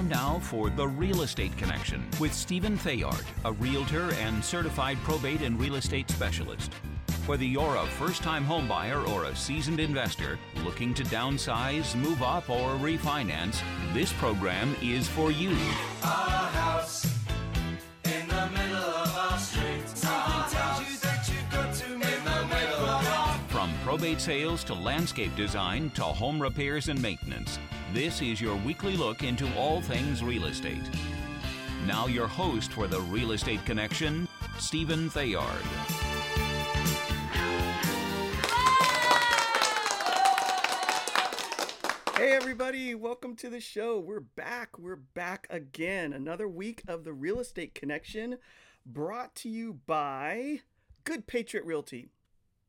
Time now for The Real Estate Connection with Stephen Theard, a realtor and certified probate and real estate specialist. Whether you're a first time homebuyer or a seasoned investor looking to downsize, move up, or refinance, this program is for you. Our probate sales to landscape design to home repairs and maintenance, this is your weekly look into all things real estate. Now, your host for the Real Estate Connection, Stephen Theard. Hey, everybody, welcome to the show. We're back. We're back again. Another week of the Real Estate Connection brought to you by Good Patriot Realty.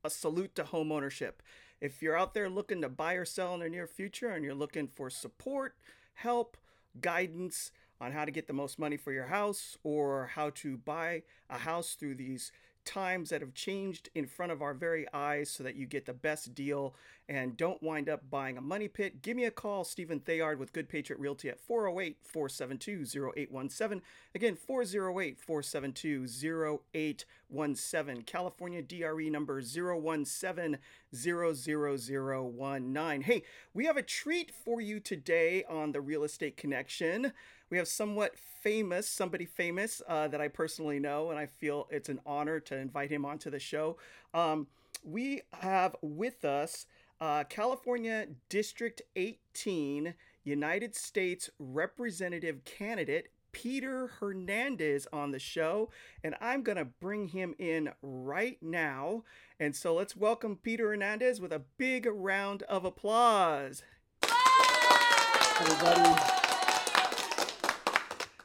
A salute to home ownership. If you're out there looking to buy or sell in the near future and you're looking for support, help, guidance on how to get the most money for your house or how to buy a house through these times that have changed in front of our very eyes so that you get the best deal and don't wind up buying a money pit, give me a call, Stephen Theard with Good Patriot Realty at 408 472 0817. Again, 408 472 0817. California DRE number 0170019. Hey, we have a treat for you today on the Real Estate Connection. We have somewhat famous, somebody famous uh, that I personally know, and I feel it's an honor to invite him onto the show. Um, we have with us uh, California District 18 United States Representative candidate Peter Hernandez on the show, and I'm going to bring him in right now. And so let's welcome Peter Hernandez with a big round of applause. everybody.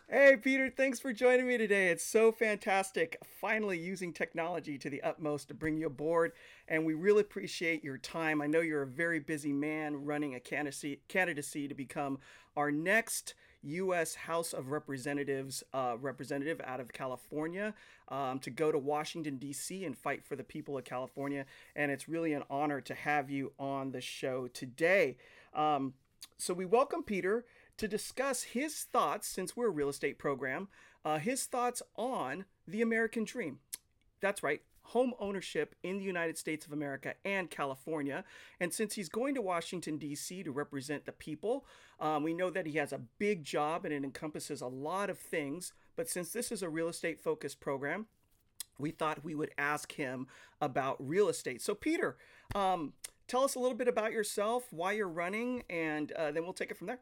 Hey, Peter, thanks for joining me today. It's so fantastic finally using technology to the utmost to bring you aboard. And we really appreciate your time. I know you're a very busy man running a candidacy, to become our next U.S. House of Representatives uh, representative out of California um, to go to Washington, D.C. and fight for the people of California. And it's really an honor to have you on the show today. Um, so we welcome Peter to discuss his thoughts, since we're a real estate program, uh, his thoughts on the American dream. That's right, home ownership in the United States of America and California. And since he's going to Washington, D.C. to represent the people, um, we know that he has a big job and it encompasses a lot of things. But since this is a real estate focused program, we thought we would ask him about real estate. So, Peter, um, tell us a little bit about yourself, why you're running, and uh, then we'll take it from there.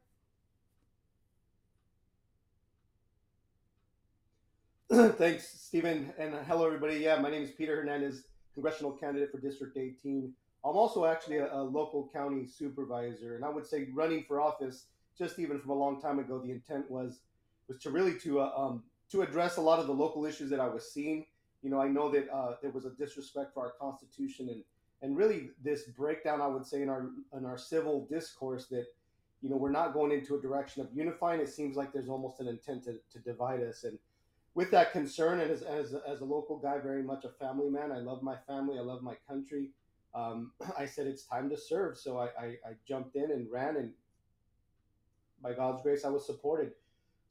Thanks, Stephen, and hello, everybody. Yeah, my name is Peter Hernandez, congressional candidate for District 18. I'm also actually a, a, local county supervisor, and I would say running for office, just even from a long time ago, the intent was was to really to uh, um, to address a lot of the local issues that I was seeing. You know, I know that uh, there was a disrespect for our Constitution, and and really this breakdown, I would say, in our in our civil discourse that you know we're not going into a direction of unifying. It seems like there's almost an intent to, to divide us, and with that concern and as, as, as a local guy, very much a family man, I love my family, I love my country. Um, I said it's time to serve. So I, I, I, jumped in and ran, and by God's grace, I was supported.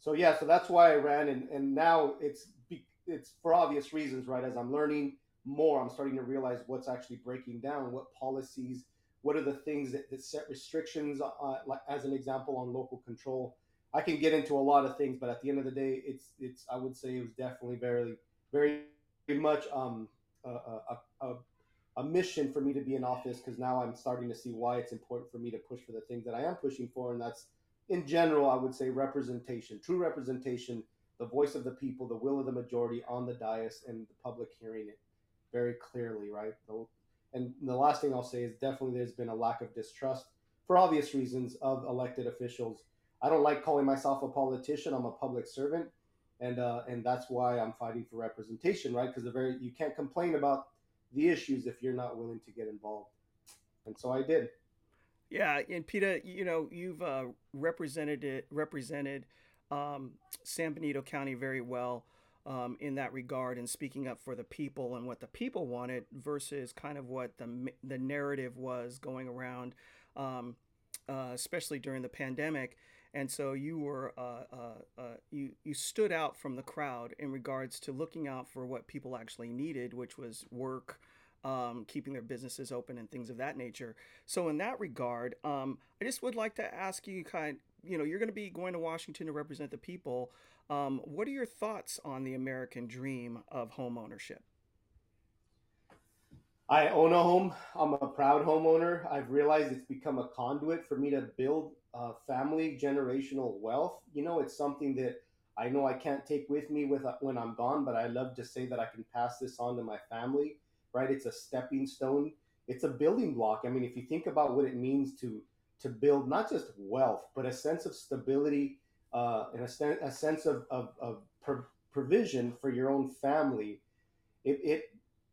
So yeah, so that's why I ran, and, and now it's it's for obvious reasons, right? As I'm learning more, I'm starting to realize what's actually breaking down, what policies, what are the things that, that set restrictions, uh, like as an example on local control I can get into a lot of things, but at the end of the day, it's it's I would say it was definitely very very much um, a, a, a, a mission for me to be in office because now I'm starting to see why it's important for me to push for the things that I am pushing for, and that's in general I would say representation, true representation, the voice of the people, the will of the majority on the dais, and the public hearing it very clearly, right? And the last thing I'll say is definitely there's been a lack of distrust for obvious reasons of elected officials I don't like calling myself a politician. I'm a public servant, and uh, and that's why I'm fighting for representation, right? Because the very you can't complain about the issues if you're not willing to get involved, and so I did. Yeah, and Peter, you know, you've uh, represented it, represented um, San Benito County very well um, in that regard, and speaking up for the people and what the people wanted versus kind of what the the narrative was going around, um, uh, especially during the pandemic. And so you were uh, uh, uh, you you stood out from the crowd in regards to looking out for what people actually needed, which was work, um, keeping their businesses open, and things of that nature. So in that regard, um, I just would like to ask you, kind, you know, you're going to be going to Washington to represent the people. Um, what are your thoughts on the American dream of home ownership? I own a home. I'm a proud homeowner. I've realized it's become a conduit for me to build uh, family generational wealth. You know, it's something that I know I can't take with me with uh, when I'm gone, but I love to say that I can pass this on to my family. Right? It's a stepping stone. It's a building block. I mean, if you think about what it means to to build not just wealth, but a sense of stability uh, and a, a sense of, of, of provision for your own family, it, it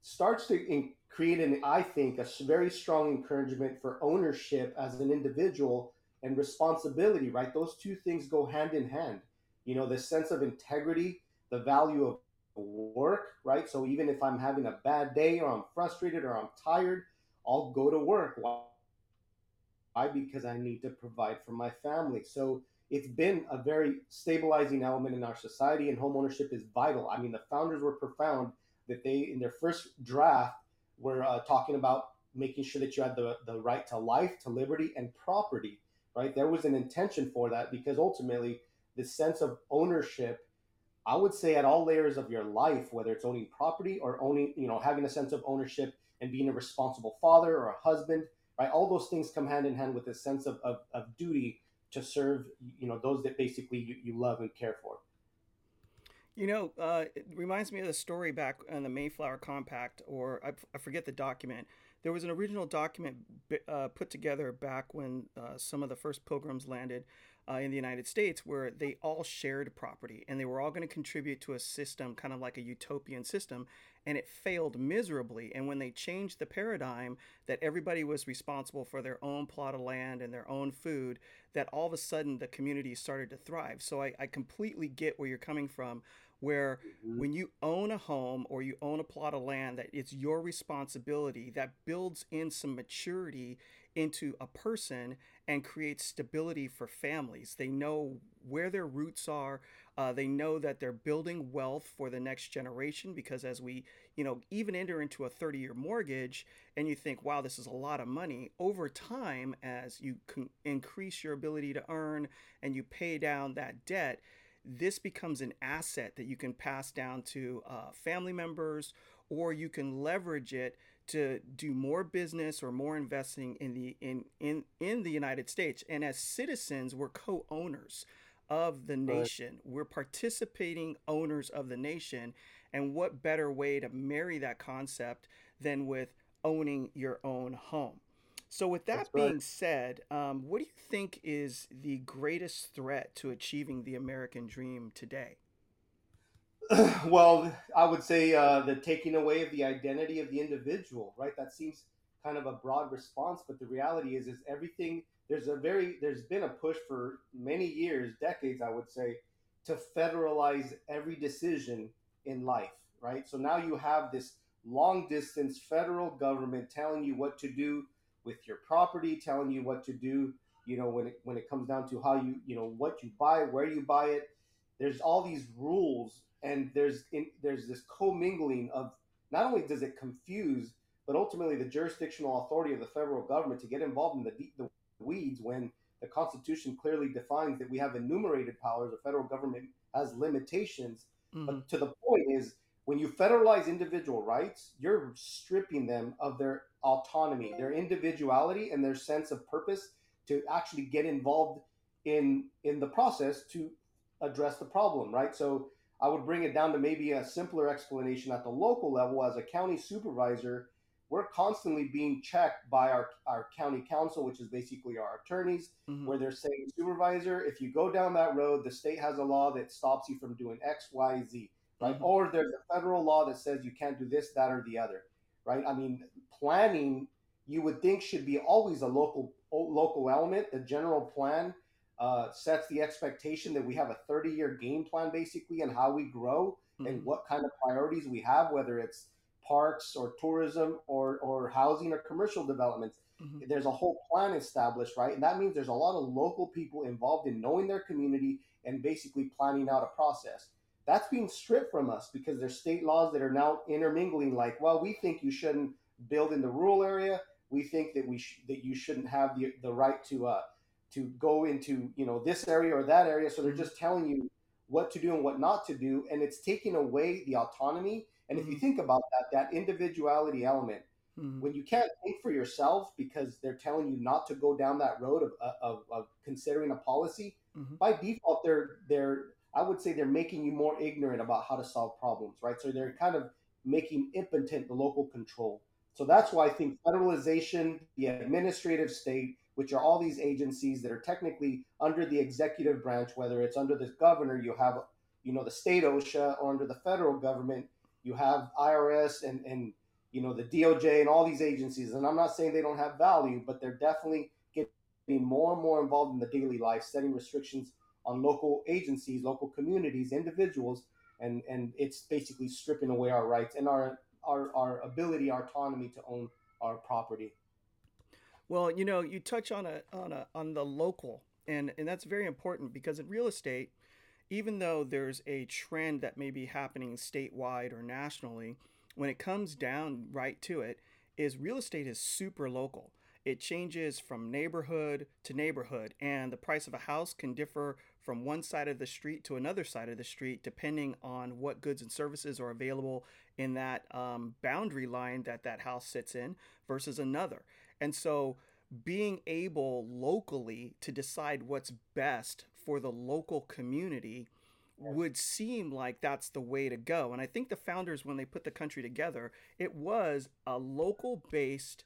starts to in- create an, I think, a very strong encouragement for ownership as an individual and responsibility, right? Those two things go hand in hand. You know, the sense of integrity, the value of work, right? So even if I'm having a bad day or I'm frustrated or I'm tired, I'll go to work. Why? Because I need to provide for my family. So it's been a very stabilizing element in our society, and homeownership is vital. I mean, the founders were profound that they, in their first draft, were uh, talking about making sure that you had the, the right to life, to liberty, and property, right? There was an intention for that because ultimately, the sense of ownership, I would say at all layers of your life, whether it's owning property or owning, you know, having a sense of ownership and being a responsible father or a husband, right? All those things come hand in hand with a sense of, of, of duty to serve, you know, those that basically you, you love and care for. You know, uh, it reminds me of the story back on the Mayflower Compact, or I, I forget the document. There was an original document uh, put together back when uh, some of the first pilgrims landed uh, in the United States where they all shared property and they were all going to contribute to a system, kind of like a utopian system, and it failed miserably. And when they changed the paradigm that everybody was responsible for their own plot of land and their own food, that all of a sudden the community started to thrive. So I, I completely get where you're coming from where mm-hmm. when you own a home or you own a plot of land that it's your responsibility that builds in some maturity into a person and creates stability for families they know where their roots are uh, they know that they're building wealth for the next generation because as we you know even enter into a 30 year mortgage and you think wow this is a lot of money over time as you can increase your ability to earn and you pay down that debt this becomes an asset that you can pass down to uh, family members or you can leverage it to do more business or more investing in the in in in the United States. And as citizens we're co-owners of the nation. We're participating owners of the nation. And what better way to marry that concept than with owning your own home so, with that That's being right. said, um, what do you think is the greatest threat to achieving the American dream today? well, I would say uh, the taking away of the identity of the individual, right? That seems kind of a broad response, but the reality is, is everything. There's a very, there's been a push for many years, decades, I would say, to federalize every decision in life, right? So now you have this long distance federal government telling you what to do with your property, telling you what to do. You know, when it when it comes down to how you you know what you buy, where you buy it. There's all these rules, and there's in, there's this commingling of not only does it confuse, but ultimately the jurisdictional authority of the federal government to get involved in the the weeds when the Constitution clearly defines that we have enumerated powers. The federal government has limitations. Mm-hmm. But to the point is when you federalize individual rights, you're stripping them of their autonomy, their individuality, and their sense of purpose to actually get involved in in the process to address the problem, right? So I would bring it down to maybe a simpler explanation at the local level as a county supervisor. We're constantly being checked by our, our county counsel, which is basically our attorneys, mm-hmm. where they're saying, Supervisor, if you go down that road, the state has a law that stops you from doing X, Y, Z right? Mm-hmm. Or there's a federal law that says you can't do this, that, or the other, right? I mean, planning you would think should be always a local local element. The general plan uh, sets the expectation that we have a 30 year game plan basically and how we grow mm-hmm. and what kind of priorities we have, whether it's parks or tourism or, or housing or commercial developments. Mm-hmm. There's a whole plan established, right? And that means there's a lot of local people involved in knowing their community and basically planning out a process. That's being stripped from us because there's state laws that are now intermingling. Like, well, we think you shouldn't build in the rural area. We think that we sh- that you shouldn't have the, the right to uh, to go into you know this area or that area. So they're mm-hmm. just telling you what to do and what not to do, and it's taking away the autonomy. And mm-hmm. if you mm-hmm. think about that, that individuality element, mm-hmm. when you can't think for yourself because they're telling you not to go down that road of, of, of considering a policy, mm-hmm. by default, they're they're I would say they're making you more ignorant about how to solve problems, right? So they're kind of making impotent the local control. So that's why I think federalization, the administrative state, which are all these agencies that are technically under the executive branch, whether it's under the governor, you have, you know, the state OSHA, or under the federal government, you have IRS and, and you know, the DOJ and all these agencies. And I'm not saying they don't have value, but they're definitely getting more and more involved in the daily life, setting restrictions on local agencies, local communities, individuals, and, and it's basically stripping away our rights and our, our, our ability, our autonomy to own our property. Well, you know, you touch on a on a on the local, and and that's very important because in real estate, even though there's a trend that may be happening statewide or nationally, when it comes down right to it, is real estate is super local. It changes from neighborhood to neighborhood, and the price of a house can differ from one side of the street to another side of the street depending on what goods and services are available in that um, boundary line that that house sits in versus another. And so being able locally to decide what's best for the local community would seem like that's the way to go. And I think the founders, when they put the country together, it was a local based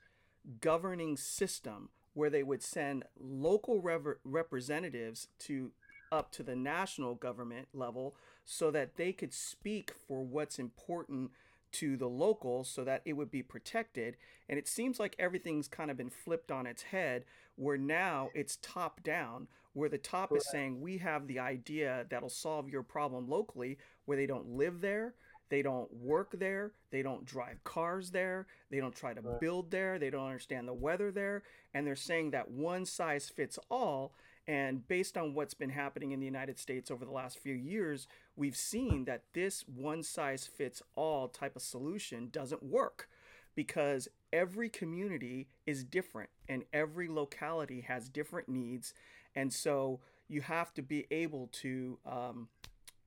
governing system where they would send local representatives to up to the national government level so that they could speak for what's important to the locals so that it would be protected. And it seems like everything's kind of been flipped on its head, where now it's top down, where the top Correct. is saying, We have the idea that'll solve your problem locally, where they don't live there. They don't work there. They don't drive cars there. They don't try to right. build there. They don't understand the weather there. And they're saying that one size fits all. And based on what's been happening in the United States over the last few years, we've seen that this one size fits all type of solution doesn't work because every community is different and every locality has different needs. And so you have to be able to um,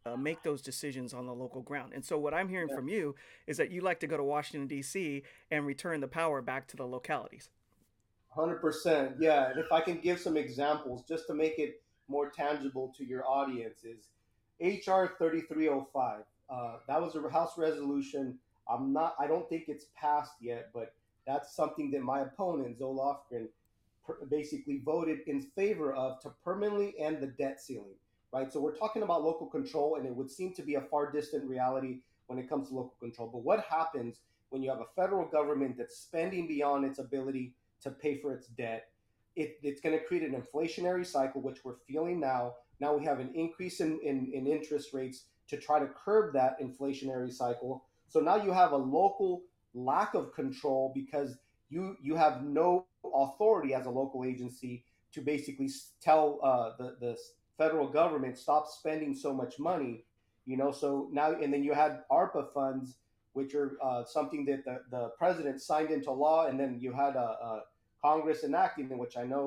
uh, make those decisions on the local ground. And so, what I'm hearing yeah. from you is that you like to go to Washington, D.C. and return the power back to the localities. 100%. Yeah. And if I can give some examples just to make it more tangible to your audience, is HR 3305. Uh, that was a House resolution. I'm not, I don't think it's passed yet, but that's something that my opponent, Zoe Lofgren, basically voted in favor of to permanently end the debt ceiling, right? So we're talking about local control, and it would seem to be a far distant reality when it comes to local control. But what happens when you have a federal government that's spending beyond its ability to pay for its debt. It, it's going to create an inflationary cycle, which we're feeling now. Now we have an increase in, in, in interest rates to try to curb that inflationary cycle. So now you have a local lack of control because you you have no authority as a local agency to basically tell uh, the the federal government stop spending so much money. You know, so now and then you had ARPA funds which are uh, something that the, the president signed into law, and then you had a, a Congress enacting which I know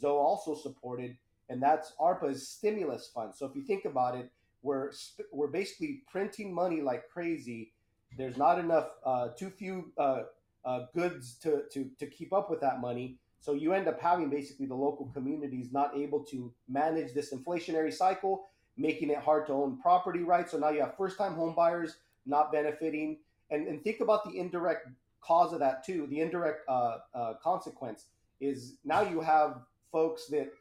Zoe also supported, and that's ARPA's stimulus fund. So if you think about it, we're we're basically printing money like crazy. There's not enough, uh, too few uh, uh, goods to, to to keep up with that money. So you end up having basically the local communities not able to manage this inflationary cycle, making it hard to own property rights. So now you have first-time home buyers not benefiting. And, and think about the indirect cause of that too. The indirect uh, uh, consequence is now you have folks that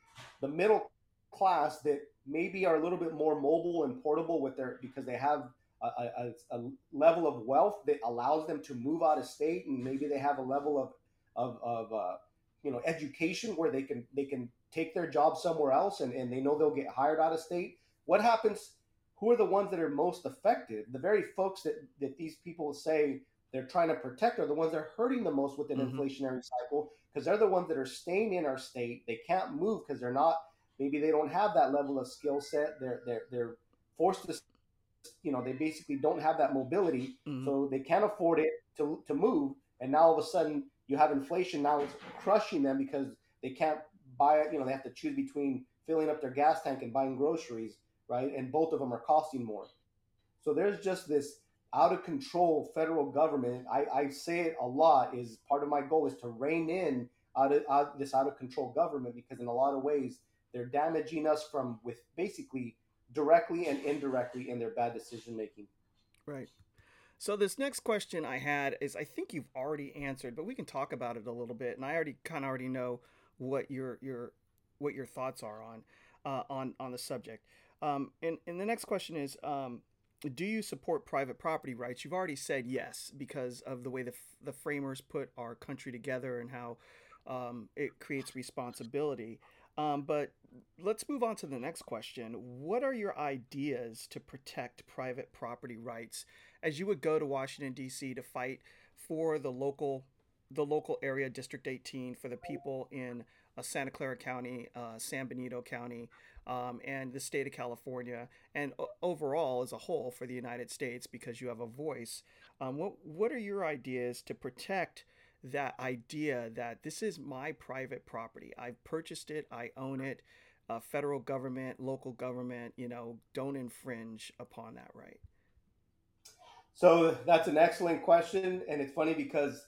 the middle class that maybe are a little bit more mobile and portable with their because they have a, a, a, level of wealth that allows them to move out of state and maybe they have a level of of, of uh, you know education where they can they can take their job somewhere else and, and they know they'll get hired out of state what happens who are the ones that are most affected? The very folks that, that these people say they're trying to protect are the ones that are hurting the most with an Mhm. inflationary cycle because they're the ones that are staying in our state. They can't move because they're not maybe they don't have that level of skill set. They're they're they're forced to you know they basically don't have that mobility, Mhm. so they can't afford it to to move. And now all of a sudden you have inflation now it's crushing them because they can't buy it. You know they have to choose between filling up their gas tank and buying groceries, right? And both of them are costing more. So there's just this out of control federal government. I, I say it a lot. Is part of my goal is to rein in out of out, this out of control government because in a lot of ways they're damaging us from with basically directly and indirectly in their bad decision making. Right. So this next question I had is I think you've already answered, but we can talk about it a little bit. And I already kind of already know what your your what your thoughts are on uh, on on the subject. Um, and and the next question is, um, do you support private property rights? You've already said yes because of the way the f- the framers put our country together and how um, it creates responsibility. Um, but let's move on to the next question. What are your ideas to protect private property rights as you would go to Washington D.C. to fight for the local, the local area, District 18, for the people in uh, Santa Clara County, uh, San Benito County, um, and the state of California, and overall as a whole for the United States, because you have a voice. Um, what What are your ideas to protect? that idea that this is my private property. I've purchased it, I own it. Uh, federal government, local government, you know, don't infringe upon that right. So that's an excellent question, and it's funny because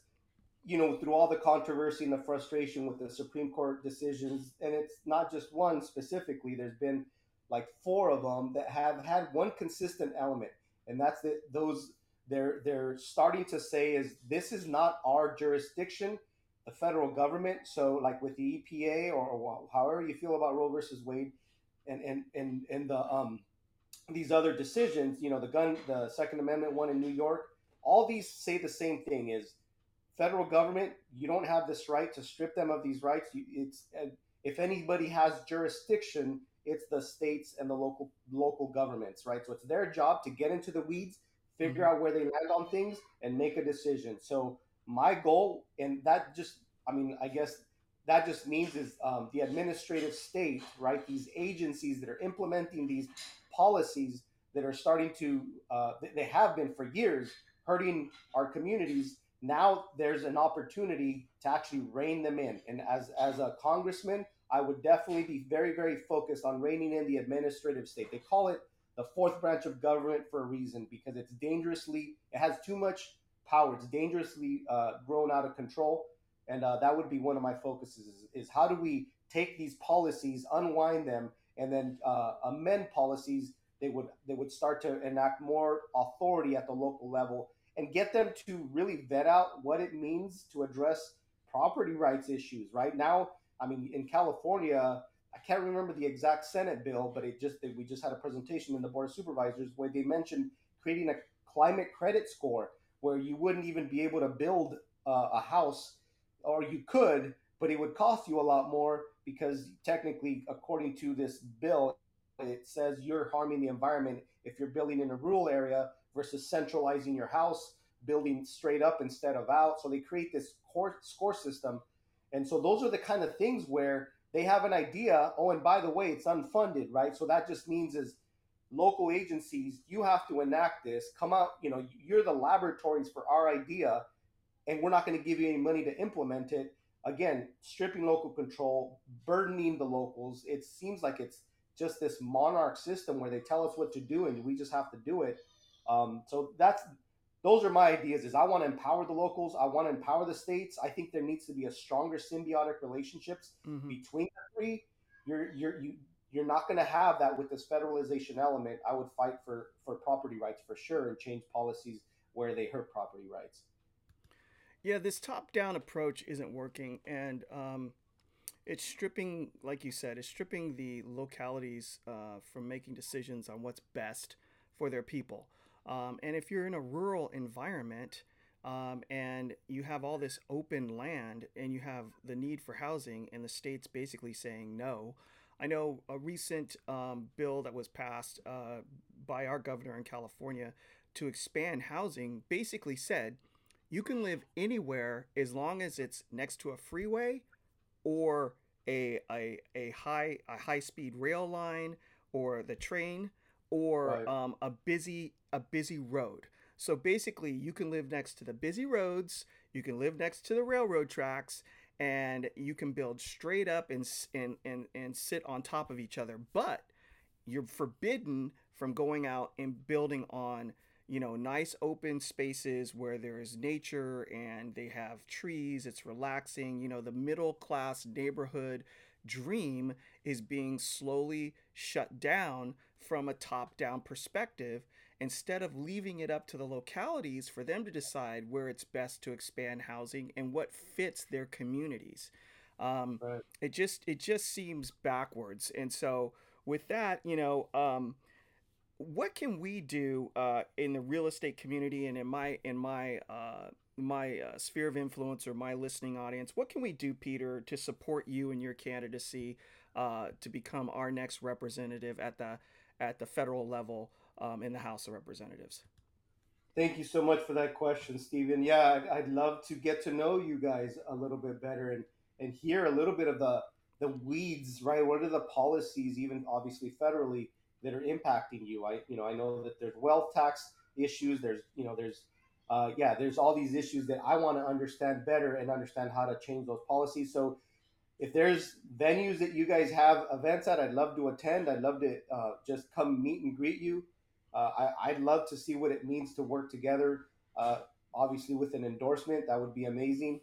you know through all the controversy and the frustration with the Supreme Court decisions, and it's not just one specifically. There's been like four of them that have had one consistent element, and that's that those they're they're starting to say is this is not our jurisdiction, the federal government. So like with the EPA or, or however you feel about Roe versus Wade, and and and and the um these other decisions, you know, the gun, the Second Amendment one in New York, all these say the same thing: is federal government, you don't have this right to strip them of these rights. You, it's if anybody has jurisdiction, it's the states and the local local governments, right? So it's their job to get into the weeds, figure Mhm. out where they land on things, and make a decision. So my goal, and that just, I mean, I guess that just means is um, the administrative state, right? These agencies that are implementing these policies that are starting to, uh, they have been for years hurting our communities. Now there's an opportunity to actually rein them in. And as as a congressman, I would definitely be very very focused on reining in the administrative state. They call it the fourth branch of government for a reason because it's dangerously, it has too much power. It's dangerously uh, grown out of control and uh, that would be one of my focuses is, is how do we take these policies unwind them and then uh, amend policies they would they would start to enact more authority at the local level and get them to really vet out what it means to address property rights issues right? Now i mean in california i can't remember the exact senate bill but it just we just had a presentation in the board of supervisors where they mentioned creating a climate credit score where you wouldn't even be able to build uh, a house or you could, but it would cost you a lot more because technically, according to this bill, it says you're harming the environment if you're building in a rural area versus centralizing your house, building straight up instead of out. So they create this core, score system. And so those are the kind of things where they have an idea. Oh, and by the way, it's unfunded, right? So that just means is local agencies, you have to enact this, come out, you know, you're the laboratories for our idea and we're not going to give you any money to implement it. Again, stripping local control, burdening the locals. It seems like it's just this monarch system where they tell us what to do and we just have to do it. Um, so that's those are my ideas. Is I want to empower the locals. I want to empower the states. I think there needs to be a stronger symbiotic relationships Mhm. between the three. You're you're you you're not going to have that with this federalization element. I would fight for for property rights for sure and change policies where they hurt property rights. Yeah, this top-down approach isn't working, and um, it's stripping, like you said, it's stripping the localities uh, from making decisions on what's best for their people. Um, and if you're in a rural environment um, and you have all this open land and you have the need for housing, and the state's basically saying no. I know a recent um, bill that was passed uh, by our governor in California to expand housing basically said you can live anywhere as long as it's next to a freeway or a a, a high a high speed rail line or the train or Right. um, a busy a busy road. So basically, you can live next to the busy roads, you can live next to the railroad tracks, and you can build straight up and and and, and sit on top of each other. But you're forbidden from going out and building on you know nice open spaces where there is nature and they have trees it's relaxing you know the middle class neighborhood dream is being slowly shut down from a top down perspective instead of leaving it up to the localities for them to decide where it's best to expand housing and what fits their communities um, Right. it just it just seems backwards and so with that you know um, what can we do uh, in the real estate community and in my in my uh, my uh, sphere of influence or my listening audience what can we do peter to support you and your candidacy uh, to become our next representative at the at the federal level um, in the house of representatives Thank you so much for that question, Stephen. Yeah, I'd, love to get to know you guys a little bit better and, and hear a little bit of the the weeds, right? What are the policies, even obviously federally, that are impacting you? I you know I know that there's wealth tax issues. There's you know there's uh, yeah there's all these issues that I want to understand better and understand how to change those policies. So if there's venues that you guys have events at, I'd love to attend. I'd love to uh, just come meet and greet you. Uh, I, I'd love to see what it means to work together. Uh, obviously, with an endorsement, that would be amazing.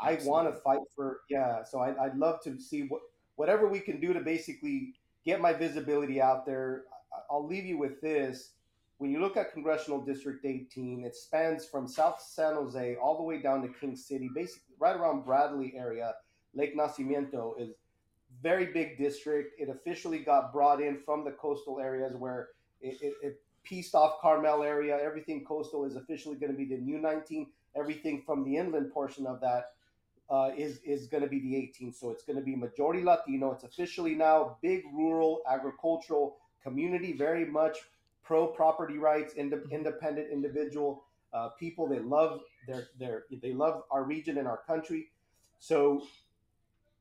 I want to fight for yeah. So I'd, I'd love to see what whatever we can do to basically get my visibility out there. I'll leave you with this. When you look at Congressional District 18, it spans from South San Jose all the way down to King City, basically right around Bradley area. Lake Nacimiento is very big district. It officially got brought in from the coastal areas where it, it, it pieced off Carmel area. Everything coastal is officially going to be the new 19. Everything from the inland portion of that uh, is is going to be the 18. So it's going to be majority Latino. It's officially now big rural agricultural community, very much pro property rights, ind- independent individual uh, people. They love their their they love our region and our country. So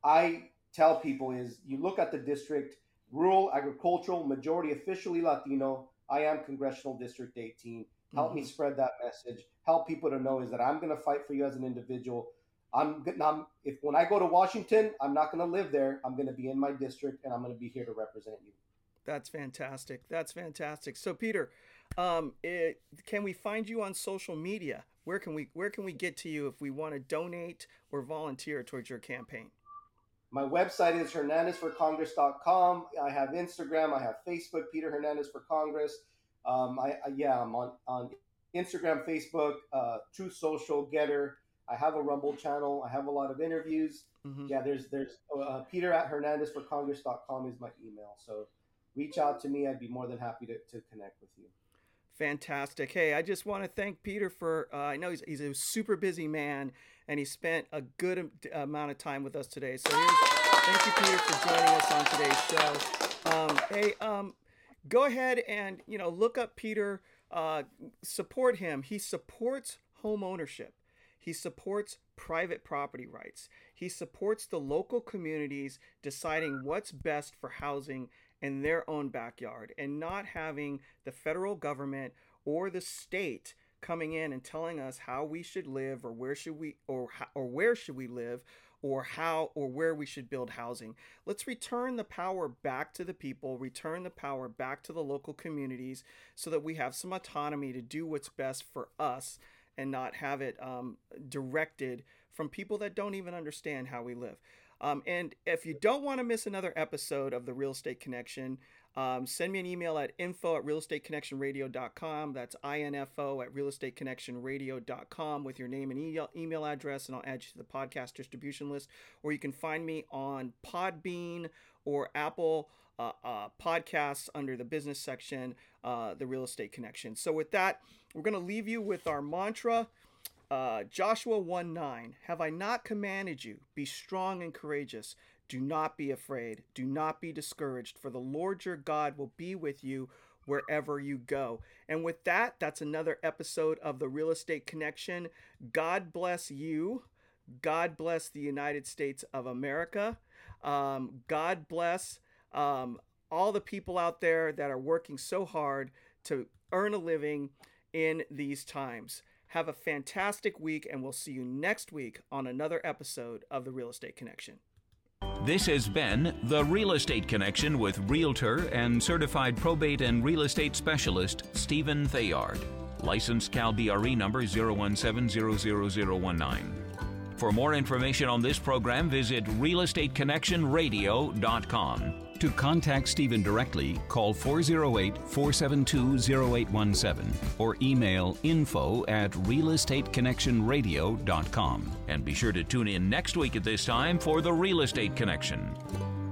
I tell people is you look at the district, rural, agricultural, majority officially Latino. I am Congressional District 18. Help me spread that message. Help people to know is that I'm going to fight for you as an individual. I'm, I'm if when I go to Washington, I'm not going to live there. I'm going to be in my district, and I'm going to be here to represent you. That's fantastic. That's fantastic. So, Peter, um, it, can we find you on social media? Where can we Where can we get to you if we want to donate or volunteer towards your campaign? My website is hernandezforcongress.com. I have Instagram. I have Facebook, Peter Hernandez for Congress. Um, I, I yeah, I'm on on Instagram, Facebook, uh, Truth Social, Gettr. I have a Rumble channel. I have a lot of interviews. Mhm. Yeah, there's there's uh, Peter at hernandezforcongress.com is my email. So reach out to me. I'd be more than happy to, to connect with you. Fantastic. Hey, I just want to thank Peter for. Uh, I know he's, he's a super busy man, and he spent a good am- amount of time with us today. So, thank you, Peter, for joining us on today's show. Um, hey, um, go ahead and you know look up Peter. Uh, support him. He supports home ownership. He supports private property rights. He supports the local communities deciding what's best for housing in their own backyard and not having the federal government or the state coming in and telling us how we should live or where should we or how, or where should we live or how or where we should build housing. Let's return the power back to the people, return the power back to the local communities so that we have some autonomy to do what's best for us and not have it um, directed from people that don't even understand how we live. Um, and if you don't want to miss another episode of the Real Estate Connection, um, send me an email at info at realestateconnectionradio.com. That's info at realestateconnectionradio.com with your name and email, address, and I'll add you to the podcast distribution list. Or you can find me on Podbean or Apple uh, uh, podcasts under the business section, uh, the Real Estate Connection. So, with that, we're going to leave you with our mantra. Uh, Joshua 1 9, have I not commanded you? Be strong and courageous. Do not be afraid. Do not be discouraged, for the Lord your God will be with you wherever you go. And with that, that's another episode of the Real Estate Connection. God bless you. God bless the United States of America. Um, God bless um, all the people out there that are working so hard to earn a living in these times. Have a fantastic week, and we'll see you next week on another episode of the Real Estate Connection. This has been The Real Estate Connection with Realtor and Certified Probate and Real Estate Specialist Stephen Theard. Licensed Cal BRE number 0170019. For more information on this program, visit realestateconnectionradio.com. To contact Stephen directly, call 408 472 0817 or email info at realestateconnectionradio.com. And be sure to tune in next week at this time for The Real Estate Connection.